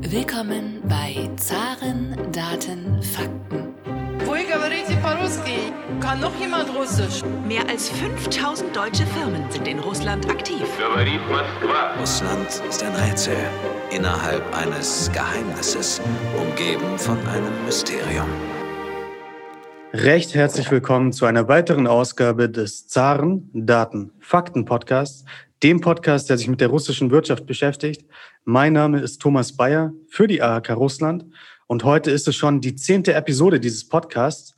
Willkommen bei Zaren, Daten, Fakten. Kann noch jemand Russisch? Mehr als 5000 deutsche Firmen sind in Russland aktiv. Russland ist ein Rätsel innerhalb eines Geheimnisses, umgeben von einem Mysterium. Recht herzlich willkommen zu einer weiteren Ausgabe des Zaren Daten Fakten Podcasts, dem Podcast, der sich mit der russischen Wirtschaft beschäftigt. Mein Name ist Thomas Bayer für die AHK Russland und heute ist es schon die zehnte Episode dieses Podcasts.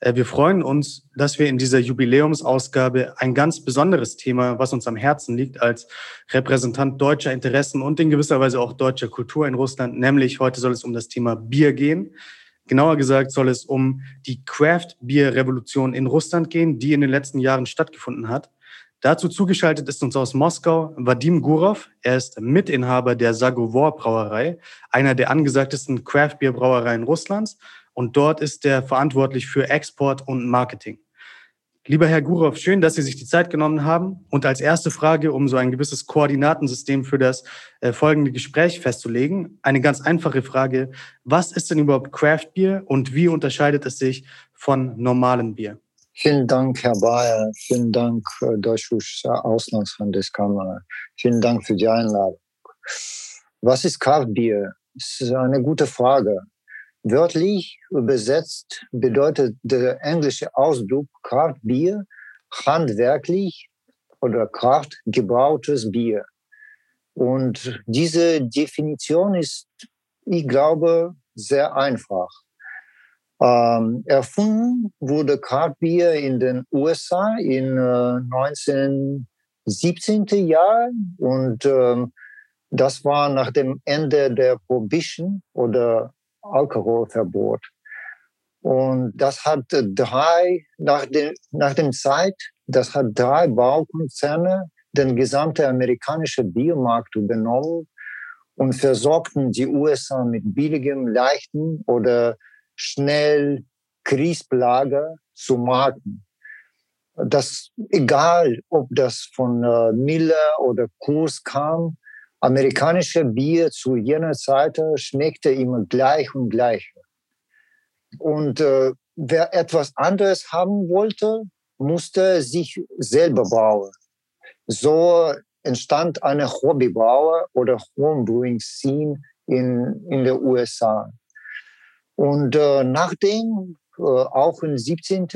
Äh, wir freuen uns, dass wir in dieser Jubiläumsausgabe ein ganz besonderes Thema, was uns am Herzen liegt, als Repräsentant deutscher Interessen und in gewisser Weise auch deutscher Kultur in Russland, nämlich heute soll es um das Thema Bier gehen. Genauer gesagt soll es um die Craft-Bier-Revolution in Russland gehen, die in den letzten Jahren stattgefunden hat. Dazu zugeschaltet ist uns aus Moskau Vadim Gurov. Er ist Mitinhaber der Sagovor Brauerei, einer der angesagtesten Craft-Bier-Brauereien Russlands. Und dort ist er verantwortlich für Export und Marketing. Lieber Herr Gurov, schön, dass Sie sich die Zeit genommen haben. Und als erste Frage, um so ein gewisses Koordinatensystem für das äh, folgende Gespräch festzulegen, eine ganz einfache Frage. Was ist denn überhaupt Craft Beer und wie unterscheidet es sich von normalem Bier? Vielen Dank, Herr Bayer. Vielen Dank, äh, Deutsche Auslandshandelskammer. Vielen Dank für die Einladung. Was ist Craft Beer? Das ist eine gute Frage. Wörtlich übersetzt bedeutet der englische Ausdruck Craft Bier handwerklich oder Kraft gebrautes Bier. Und diese Definition ist, ich glaube, sehr einfach. Ähm, erfunden wurde Craft Beer in den USA in äh, 1917. Jahren und ähm, das war nach dem Ende der Prohibition oder Alkoholverbot. Und das hat drei, nach, dem, nach dem Zeit, das hat drei Baukonzerne den gesamten amerikanischen Biomarkt übernommen und versorgten die USA mit billigem, leichten oder schnell Kriesbelager zu Marken. Das, egal, ob das von äh, Miller oder Kurs kam, amerikanische Bier zu jener Zeit schmeckte immer gleich und gleich. Und äh, wer etwas anderes haben wollte, musste sich selber bauen. So entstand eine Hobbybrauer oder Homebrewing Scene in, in den USA. Und äh, nachdem, äh, auch im 17.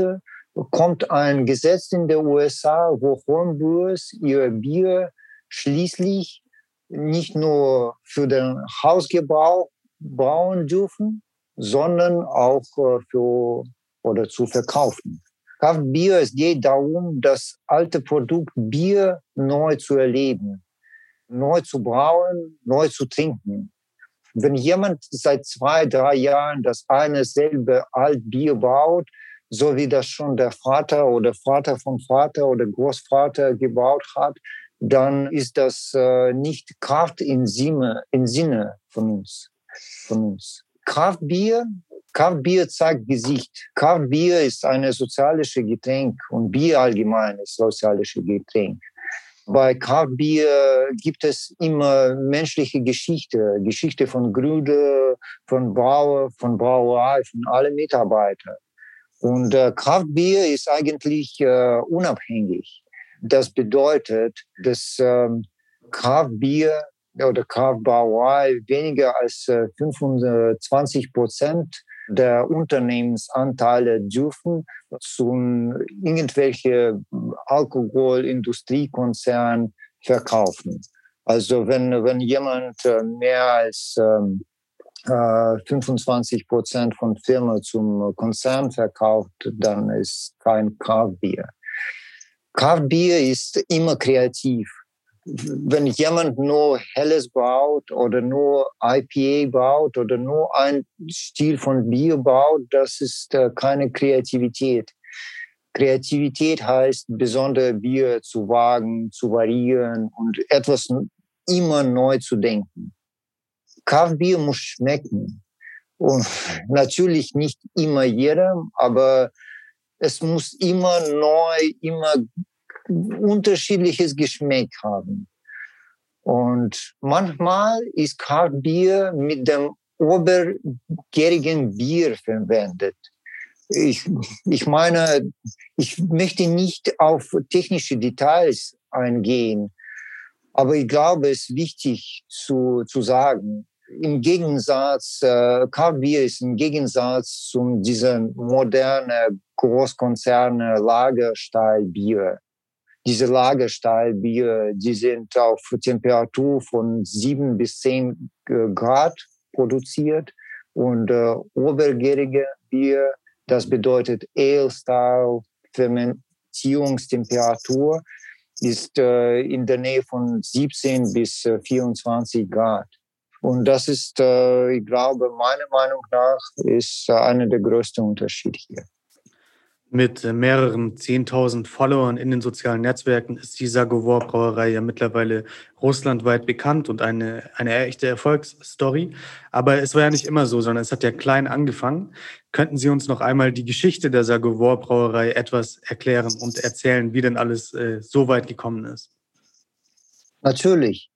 kommt ein Gesetz in den USA, wo Homebrewers ihr Bier schließlich nicht nur für den Hausgebrauch brauen dürfen, sondern auch äh, für oder zu verkaufen. Kraftbier, es geht darum, das alte Produkt Bier neu zu erleben, neu zu brauen, neu zu trinken. Wenn jemand seit zwei, drei Jahren das eine selbe Altbier baut, so wie das schon der Vater oder Vater von Vater oder Großvater gebaut hat, dann ist das äh, nicht Kraft im Sinne, im Sinne von uns. Von uns. Kraftbier, Kraftbier zeigt Gesicht. Kraftbier ist ein soziales Getränk und Bier allgemein ist soziales Getränk. Bei Kraftbier gibt es immer menschliche Geschichte, Geschichte von Grüde, von Brauer, von Brauerei, von allen Mitarbeitern. Und äh, Kraftbier ist eigentlich äh, unabhängig. Das bedeutet, dass ähm, Kraftbier oder Kraftbrauerei weniger als äh, 25 Prozent der Unternehmensanteile dürfen zu irgendwelche Alkoholindustriekonzern verkaufen. Also wenn, wenn jemand äh, mehr als ähm, 25 äh, Prozent von Firma zum Konzern verkauft, dann ist kein Kraftbier. Kraftbier ist immer kreativ. Wenn jemand nur Helles baut oder nur IPA baut oder nur ein Stil von Bier baut, das ist äh, keine Kreativität. Kreativität heißt, besondere Bier zu wagen, zu variieren und etwas immer neu zu denken. Kraftbier muss schmecken. Und natürlich nicht immer jedem, aber es muss immer neu, immer unterschiedliches Geschmack haben. Und manchmal ist Kaltbier mit dem obergärigen Bier verwendet. Ich, ich meine, ich möchte nicht auf technische Details eingehen, aber ich glaube, es ist wichtig zu, zu sagen, im Gegensatz, äh, Kaltbier ist im Gegensatz zu diesen modernen Großkonzerne Lagerstahlbier. Diese Lagerstahlbier, die sind auf Temperatur von sieben bis zehn äh, Grad produziert und äh, obergärige Bier, das bedeutet Ale-Style Fermentierungstemperatur ist äh, in der Nähe von 17 bis äh, 24 Grad. Und das ist, äh, ich glaube, meiner Meinung nach, ist äh, einer der größten Unterschiede hier. Mit äh, mehreren 10.000 Followern in den sozialen Netzwerken ist die Sagovor Brauerei ja mittlerweile russlandweit bekannt und eine, eine echte Erfolgsstory. Aber es war ja nicht immer so, sondern es hat ja klein angefangen. Könnten Sie uns noch einmal die Geschichte der Sagovor Brauerei etwas erklären und erzählen, wie denn alles äh, so weit gekommen ist? Natürlich.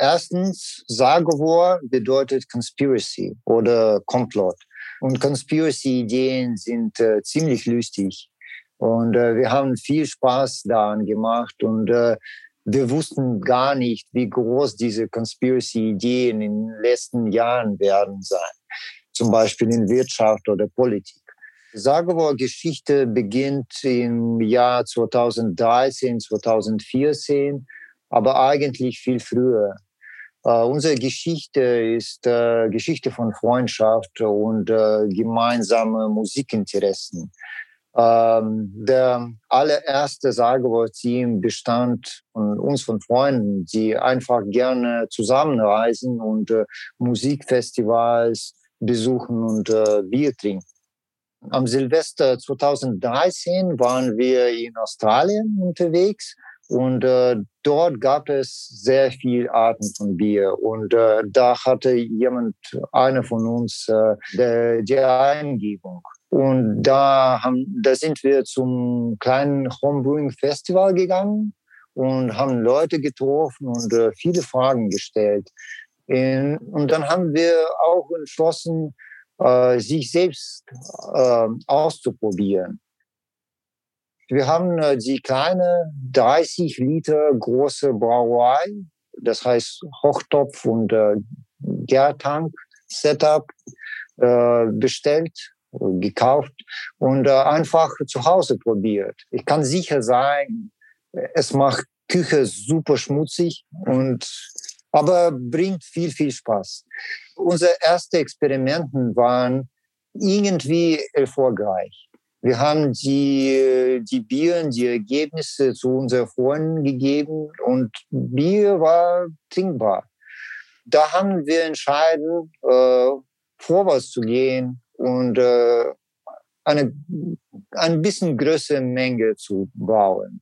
Erstens, Sagovor bedeutet Conspiracy oder Komplott. Und Conspiracy-Ideen sind äh, ziemlich lustig. Und äh, wir haben viel Spaß daran gemacht und äh, wir wussten gar nicht, wie groß diese Conspiracy-Ideen in den letzten Jahren werden sein. Zum Beispiel in Wirtschaft oder Politik. Sagovor-Geschichte beginnt im Jahr 2013, 2014, aber eigentlich viel früher. Uh, unsere Geschichte ist uh, Geschichte von Freundschaft und uh, gemeinsame Musikinteressen. Ähm, der allererste Sagewohl-Team bestand von uns von Freunden, die einfach gerne zusammenreisen und Musikfestivals besuchen und Bier trinken. Am Silvester 2013 waren wir in Australien unterwegs und äh, dort gab es sehr viele Arten von Bier. Und äh, da hatte jemand, einer von uns, äh, der, die Eingebung. Und da, haben, da sind wir zum kleinen Homebrewing Festival gegangen und haben Leute getroffen und äh, viele Fragen gestellt. In, und dann haben wir auch entschlossen, äh, sich selbst äh, auszuprobieren. Wir haben äh, die kleine 30 Liter große Brauerei, das heißt Hochtopf und äh, Gärtank Setup äh, bestellt, gekauft und äh, einfach zu Hause probiert. Ich kann sicher sein, es macht Küche super schmutzig und aber bringt viel, viel Spaß. Unsere ersten Experimenten waren irgendwie erfolgreich. Wir haben die, die Bier, die Ergebnisse zu unseren Freunden gegeben und Bier war trinkbar. Da haben wir entschieden, äh, vorwärts zu gehen und äh, eine ein bisschen größere Menge zu bauen.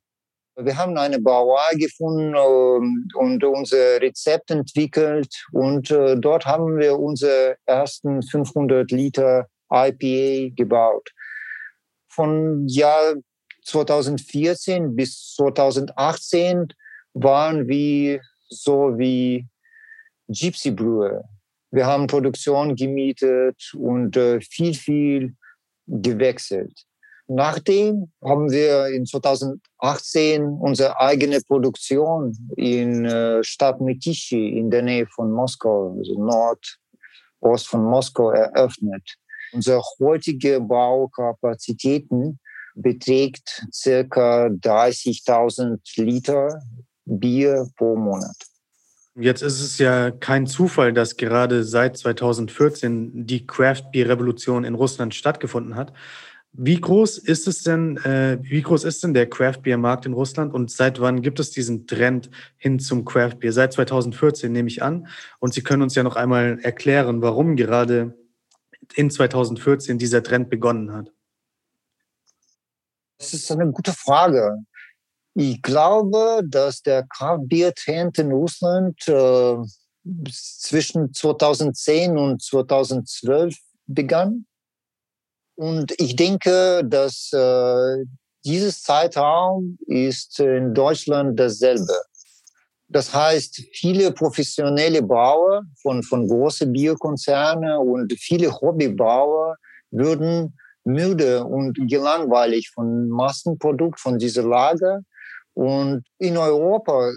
Wir haben eine Brauerei gefunden äh, und unser Rezept entwickelt und äh, dort haben wir unsere ersten 500 Liter IPA gebaut von Jahr 2014 bis 2018 waren wir so wie Gypsy Brewer. Wir haben Produktion gemietet und äh, viel, viel gewechselt. Nachdem haben wir in 2018 unsere eigene Produktion in äh, Stadt Mytishi in der Nähe von Moskau, also Nordost von Moskau, eröffnet. Unsere heutige Baukapazitäten beträgt circa 30.000 Liter Bier pro Monat. Jetzt ist es ja kein Zufall, dass gerade seit 2014 die Craft Beer Revolution in Russland stattgefunden hat. Wie groß ist es denn, äh, wie groß ist denn der Craft Beer Markt in Russland und seit wann gibt es diesen Trend hin zum Craft Beer? Seit 2014 nehme ich an. Und Sie können uns ja noch einmal erklären, warum gerade in 2014 dieser Trend begonnen hat? Das ist eine gute Frage. Ich glaube, dass der Craft-Bier-Trend in Russland äh, zwischen 2010 und 2012 begann. Und ich denke, dass äh, dieses Zeitraum ist in Deutschland dasselbe. Das heißt, viele professionelle Brauer von, von großen Bierkonzernen und viele Hobbybauer würden müde und gelangweilig von Massenprodukt, von dieser Lage. Und in Europa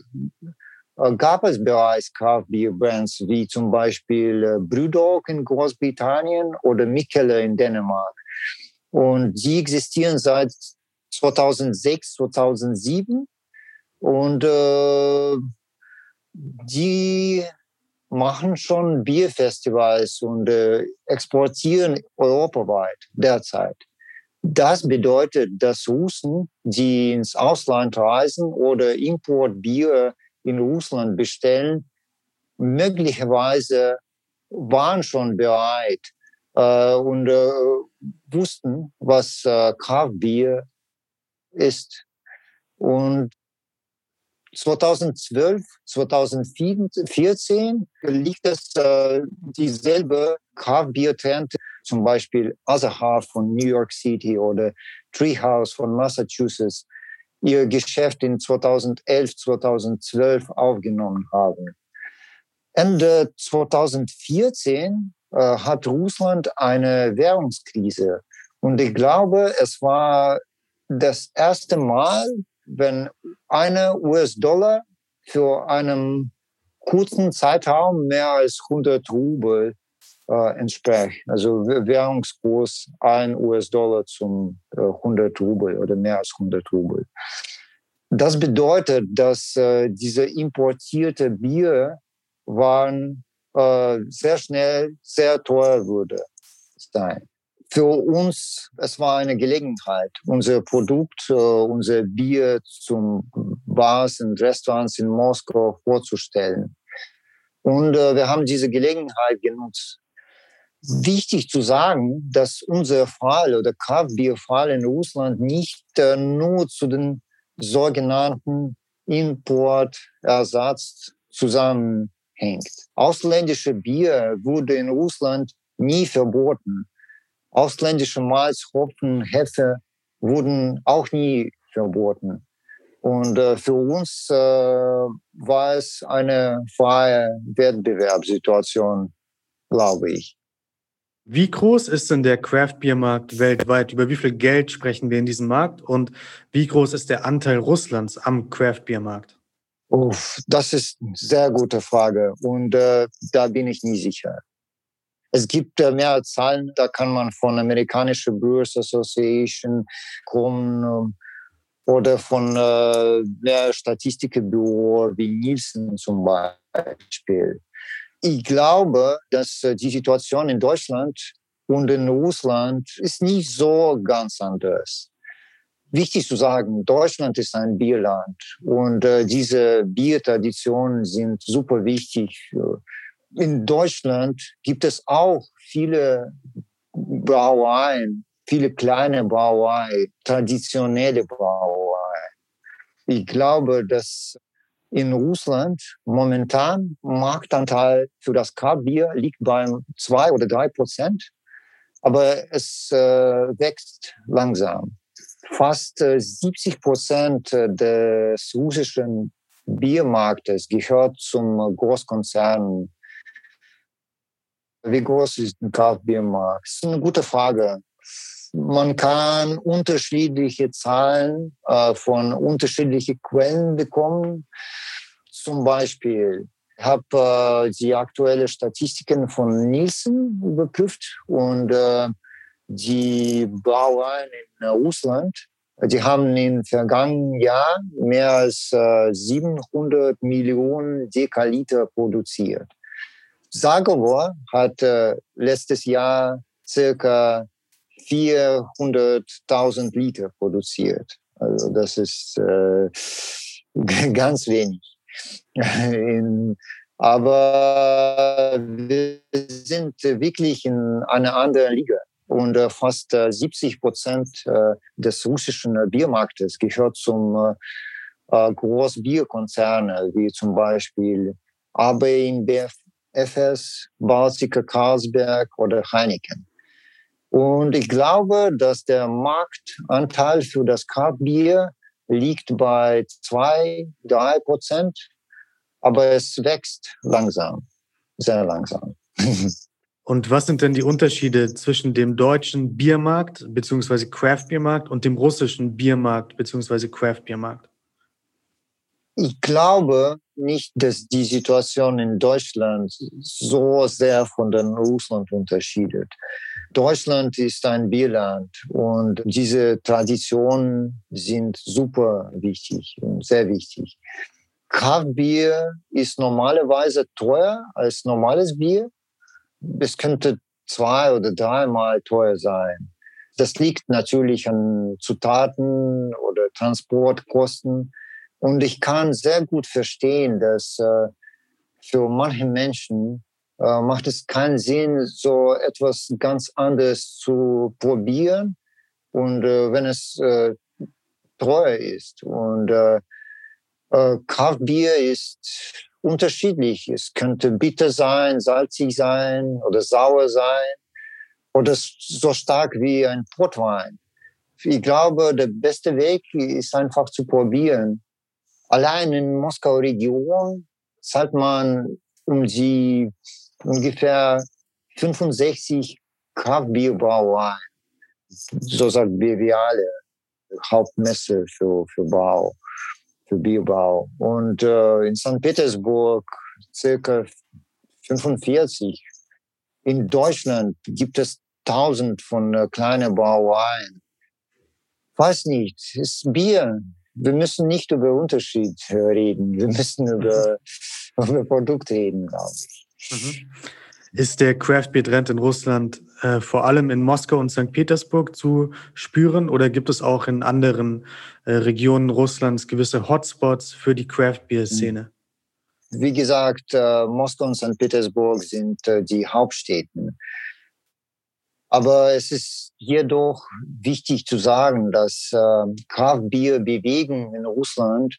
äh, gab es bereits Craft-Bier-Brands wie zum Beispiel äh, Brewdog in Großbritannien oder Mikkele in Dänemark. Und die existieren seit 2006, 2007. Und äh, die machen schon Bierfestivals und äh, exportieren europaweit derzeit. Das bedeutet, dass Russen, die ins Ausland reisen oder Importbier in Russland bestellen, möglicherweise waren schon bereit äh, und äh, wussten, was äh, Kraftbier ist. Und 2012, 2014 liegt es äh, dieselbe Craft-Bier-Trend, zum Beispiel Asaha von New York City oder Treehouse von Massachusetts, ihr Geschäft in 2011, 2012 aufgenommen haben. Ende 2014 äh, hat Russland eine Währungskrise. Und ich glaube, es war das erste Mal, wenn eine US-Dollar für einen kurzen Zeitraum mehr als 100 Rubel äh, entspricht. Also Währungskurs ein US-Dollar zum äh, 100 Rubel oder mehr als 100 Rubel. Das bedeutet, dass äh, diese importierte Bier waren äh, sehr schnell sehr teuer würde sein für uns, es war eine Gelegenheit, unser Produkt, äh, unser Bier zum Bars und Restaurants in Moskau vorzustellen. Und äh, wir haben diese Gelegenheit genutzt. Wichtig zu sagen, dass unser Fall oder Kraftbierfall in Russland nicht äh, nur zu den sogenannten Importersatz zusammenhängt. Ausländische Bier wurde in Russland nie verboten. Ausländische Malz, Hopfen, Hefe wurden auch nie verboten. Und äh, für uns äh, war es eine freie Wettbewerbssituation, glaube ich. Wie groß ist denn der Craft-Bier-Markt weltweit? Über wie viel Geld sprechen wir in diesem Markt? Und wie groß ist der Anteil Russlands am Craft-Bier-Markt? das ist eine sehr gute Frage und äh, da bin ich nie sicher. Es gibt äh, mehr Zahlen, da kann man von amerikanischer Brewers Association kommen ähm, oder von äh, mehr Statistikbüro wie Nielsen zum Beispiel. Ich glaube, dass äh, die Situation in Deutschland und in Russland ist nicht so ganz anders. Wichtig zu sagen, Deutschland ist ein Bierland und äh, diese Biertraditionen sind super wichtig in Deutschland gibt es auch viele Brauereien, viele kleine Brauereien, traditionelle Brauereien. Ich glaube, dass in Russland momentan Marktanteil für das Kraftbier liegt bei zwei oder drei Prozent, aber es äh, wächst langsam. Fast äh, 70 Prozent des russischen Biermarktes gehört zum Großkonzern wie groß ist ein Kraftbiermarkt? Das ist eine gute Frage. Man kann unterschiedliche Zahlen äh, von unterschiedlichen Quellen bekommen. Zum Beispiel habe äh, die aktuelle Statistiken von Nielsen überprüft und äh, die Brauereien in Russland, die haben im vergangenen Jahr mehr als äh, 700 Millionen Dekaliter produziert. Sagovor hat äh, letztes Jahr circa 400.000 Liter produziert. Also das ist äh, ganz wenig. in, aber wir sind wirklich in einer anderen Liga. Und äh, fast äh, 70 Prozent äh, des russischen Biermarktes gehört zum äh, Großbierkonzerne, wie zum Beispiel AB InBev, FS, Baltica, Carlsberg oder Heineken. Und ich glaube, dass der Marktanteil für das Kraftbier liegt bei zwei, drei Prozent. aber es wächst langsam, sehr langsam. Und was sind denn die Unterschiede zwischen dem deutschen Biermarkt bzw. Craft Biermarkt und dem russischen Biermarkt bzw. Craft Biermarkt? Ich glaube nicht, dass die Situation in Deutschland so sehr von den Russland unterscheidet. Deutschland ist ein Bierland und diese Traditionen sind super wichtig und sehr wichtig. Kraftbier ist normalerweise teuer als normales Bier. Es könnte zwei oder dreimal teuer sein. Das liegt natürlich an Zutaten oder Transportkosten. Und ich kann sehr gut verstehen, dass äh, für manche Menschen äh, macht es keinen Sinn, so etwas ganz anderes zu probieren. Und äh, wenn es äh, teuer ist und äh, äh, Kraftbier ist unterschiedlich. Es könnte bitter sein, salzig sein oder sauer sein oder so stark wie ein Portwein. Ich glaube, der beste Weg ist einfach zu probieren. Allein in Moskau Region zahlt man um die ungefähr 65 Kraftbierbrauereien. So sagt BWale, Hauptmesse für, für Bau, für Bierbau. Und äh, in St. Petersburg circa 45. In Deutschland gibt es tausend von äh, kleinen Brauereien. Weiß nicht, ist Bier wir müssen nicht über Unterschied reden. Wir müssen über, über Produkt reden, glaube ich. Mhm. Ist der Craft Beer Trend in Russland äh, vor allem in Moskau und St. Petersburg zu spüren oder gibt es auch in anderen äh, Regionen Russlands gewisse Hotspots für die Craft Beer Szene? Wie gesagt, äh, Moskau und St. Petersburg sind äh, die Hauptstädten. Aber es ist jedoch wichtig zu sagen, dass äh, Kraftbierbewegung in Russland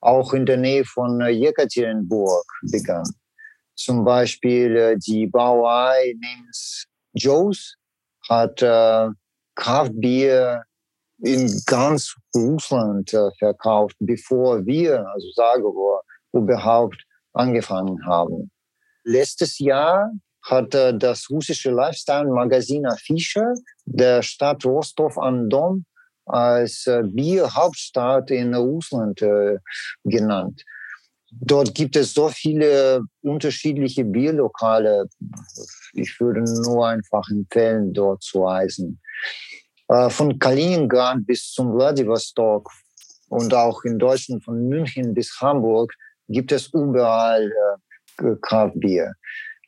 auch in der Nähe von äh, Jekaterinburg begann. Zum Beispiel äh, die Brauerei namens Joe's hat äh, Kraftbier in ganz Russland äh, verkauft, bevor wir, also Sagerohr, überhaupt angefangen haben. Letztes Jahr hat äh, das russische Lifestyle-Magazin Afische der Stadt Rostov am Don als äh, Bierhauptstadt in Russland äh, genannt. Dort gibt es so viele unterschiedliche Bierlokale. Ich würde nur einfach empfehlen, dort zu reisen. Von Kaliningrad bis zum Vladivostok und auch in Deutschland von München bis Hamburg gibt es überall Kraftbier.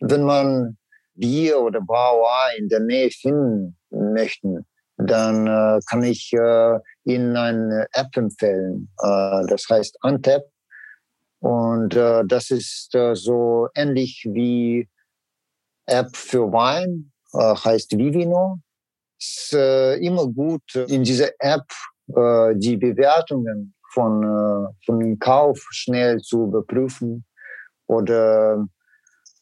Wenn man Bier oder Brauerei in der Nähe finden möchten, dann äh, kann ich äh, Ihnen eine App empfehlen. Äh, das heißt Antep. Und äh, das ist äh, so ähnlich wie App für Wein, äh, heißt Vivino. Es ist äh, immer gut, in dieser App äh, die Bewertungen von, äh, von dem Kauf schnell zu überprüfen oder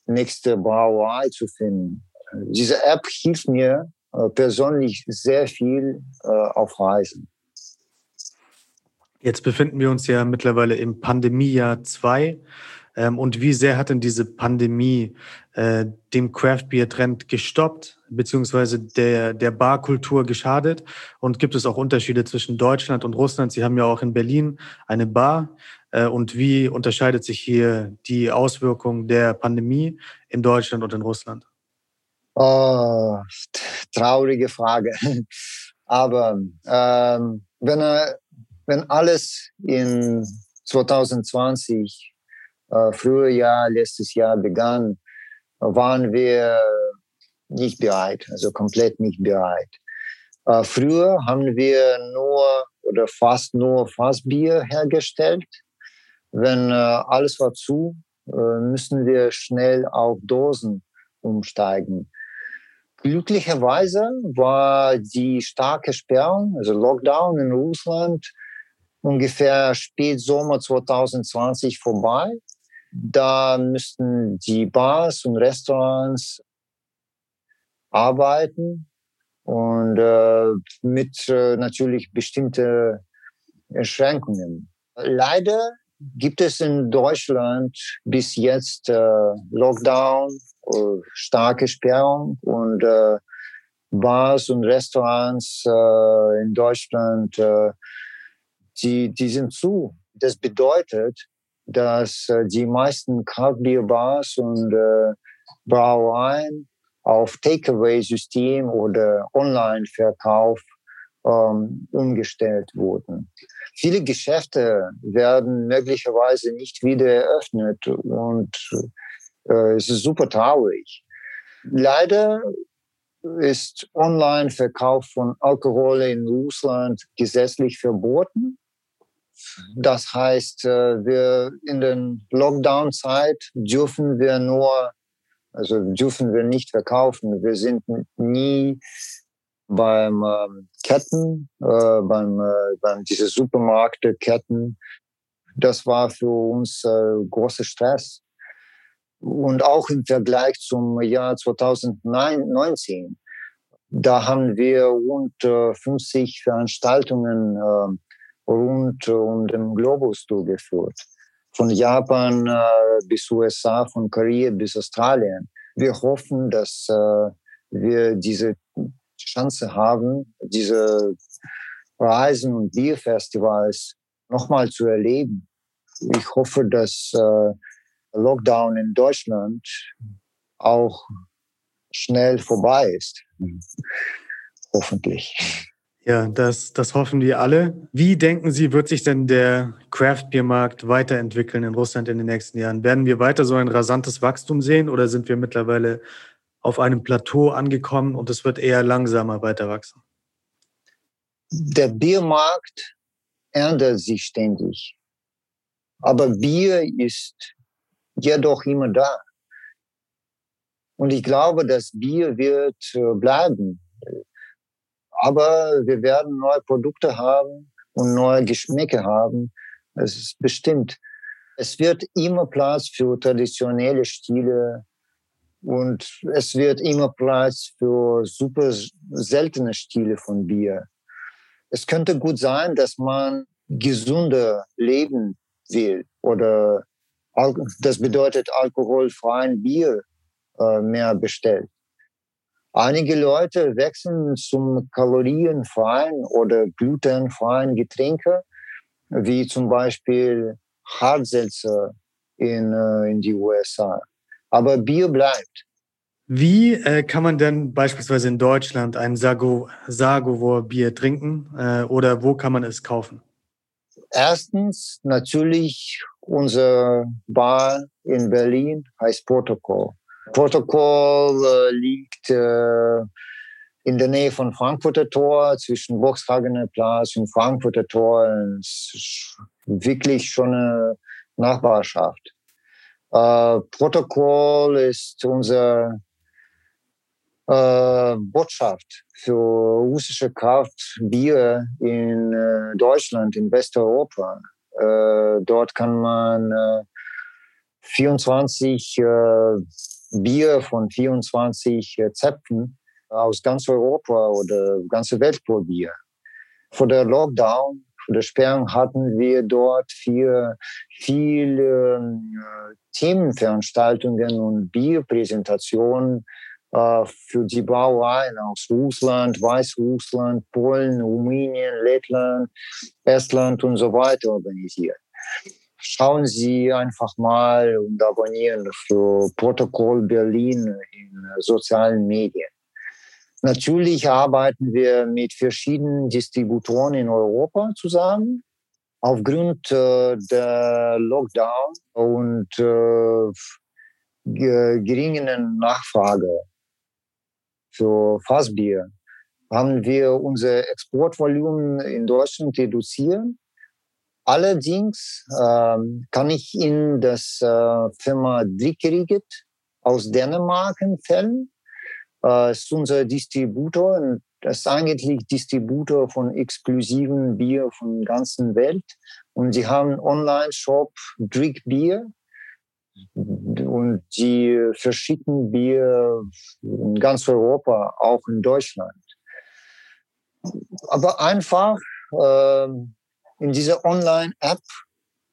nächste Brauerei zu finden. Diese App hilft mir äh, persönlich sehr viel äh, auf Reisen. Jetzt befinden wir uns ja mittlerweile im Pandemiejahr 2. Ähm, und wie sehr hat denn diese Pandemie äh, dem Craft Beer Trend gestoppt, beziehungsweise der, der Barkultur geschadet? Und gibt es auch Unterschiede zwischen Deutschland und Russland? Sie haben ja auch in Berlin eine Bar. Äh, und wie unterscheidet sich hier die Auswirkung der Pandemie in Deutschland und in Russland? Oh, traurige Frage. Aber ähm, wenn, wenn alles in 2020 äh, früher Jahr, letztes Jahr begann, waren wir nicht bereit, also komplett nicht bereit. Äh, früher haben wir nur oder fast nur Fassbier hergestellt. Wenn äh, alles war zu, äh, müssen wir schnell auf Dosen umsteigen. Glücklicherweise war die starke Sperrung, also Lockdown in Russland, ungefähr Spätsommer 2020 vorbei. Da müssten die Bars und Restaurants arbeiten und äh, mit äh, natürlich bestimmte Erschränkungen. Leider gibt es in Deutschland bis jetzt äh, Lockdown, äh, starke Sperrung und äh, Bars und Restaurants äh, in Deutschland, äh, die, die sind zu. Das bedeutet, dass äh, die meisten Craftbeer-Bars und äh, Brauereien auf Takeaway-System oder Online-Verkauf ähm, umgestellt wurden. Viele Geschäfte werden möglicherweise nicht wieder eröffnet und äh, es ist super traurig. Leider ist Online-Verkauf von Alkohol in Russland gesetzlich verboten. Das heißt, äh, wir in der Lockdown-Zeit dürfen wir nur, also dürfen wir nicht verkaufen. Wir sind nie beim ähm, Ketten, äh, beim, äh, beim diese Supermarktketten. Das war für uns äh, großer Stress. Und auch im Vergleich zum Jahr 2019, da haben wir rund 50 Veranstaltungen äh, rund um den Globus durchgeführt. Von Japan äh, bis USA, von Korea bis Australien. Wir hoffen, dass äh, wir diese Chance haben, diese Reisen und Bierfestivals nochmal zu erleben. Ich hoffe, dass äh, Lockdown in Deutschland auch schnell vorbei ist. Hoffentlich. Ja, das, das hoffen wir alle. Wie denken Sie, wird sich denn der Craft-Bier-Markt weiterentwickeln in Russland in den nächsten Jahren? Werden wir weiter so ein rasantes Wachstum sehen oder sind wir mittlerweile auf einem Plateau angekommen und es wird eher langsamer weiter wachsen? Der Biermarkt ändert sich ständig. Aber Bier ist jedoch immer da. Und ich glaube, das Bier wird äh, bleiben. Aber wir werden neue Produkte haben und neue Geschmäcke haben. Das ist bestimmt. Es wird immer Platz für traditionelle Stile und es wird immer Platz für super seltene Stile von Bier. Es könnte gut sein, dass man gesünder leben will oder das bedeutet alkoholfreien Bier äh, mehr bestellt. Einige Leute wechseln zum kalorienfreien oder glutenfreien Getränke, wie zum Beispiel Hartselzer in, äh, in die USA. Aber Bier bleibt. Wie äh, kann man denn beispielsweise in Deutschland ein Sago, Sagovor-Bier trinken äh, oder wo kann man es kaufen? Erstens natürlich unser Bar in Berlin heißt Protokoll. Protokoll äh, liegt äh, in der Nähe von Frankfurter Tor, zwischen Boxhagener Platz und Frankfurter Tor. Es ist wirklich schon eine Nachbarschaft. Äh, Protokoll ist unser äh, Botschaft für russische Kraftbier in äh, Deutschland, in Westeuropa. Äh, dort kann man äh, 24 äh, Bier von 24 äh, Zäpfen aus ganz Europa oder ganze Welt probieren. Vor der Lockdown, vor der Sperrung hatten wir dort vier, viele äh, Themenveranstaltungen und Bierpräsentationen äh, für die Brauereien aus Russland, Weißrussland, Polen, Rumänien, Lettland, Estland und so weiter organisiert. Schauen Sie einfach mal und abonnieren für Protokoll Berlin in sozialen Medien. Natürlich arbeiten wir mit verschiedenen Distributoren in Europa zusammen. Aufgrund äh, der Lockdown und äh, geringen Nachfrage für Fassbier haben wir unser Exportvolumen in Deutschland reduziert. Allerdings ähm, kann ich Ihnen das äh, Firma Drickeriget aus Dänemark empfehlen. Äh, ist unser Distributor. Das ist eigentlich Distributor von exklusiven Bier von der ganzen Welt. Und sie haben einen Online-Shop Drick Bier und die verschicken Bier in ganz Europa, auch in Deutschland. Aber einfach äh, in dieser Online-App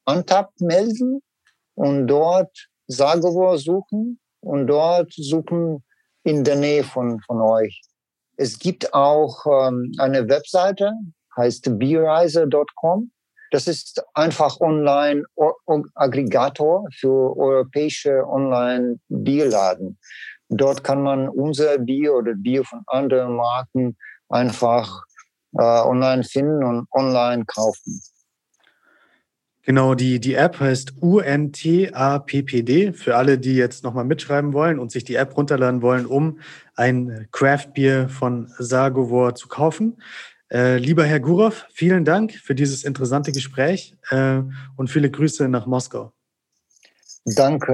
Antap melden und dort Sagovor suchen und dort suchen in der Nähe von, von euch. Es gibt auch ähm, eine Webseite, heißt beerreiser.com. Das ist einfach online Aggregator für europäische Online Bierladen. Dort kann man unser Bier oder Bier von anderen Marken einfach äh, online finden und online kaufen. Genau, die, die App heißt UNTAPPD für alle, die jetzt nochmal mitschreiben wollen und sich die App runterladen wollen, um ein Craft Beer von Sagovor zu kaufen. Äh, lieber Herr Gurov, vielen Dank für dieses interessante Gespräch äh, und viele Grüße nach Moskau. Danke.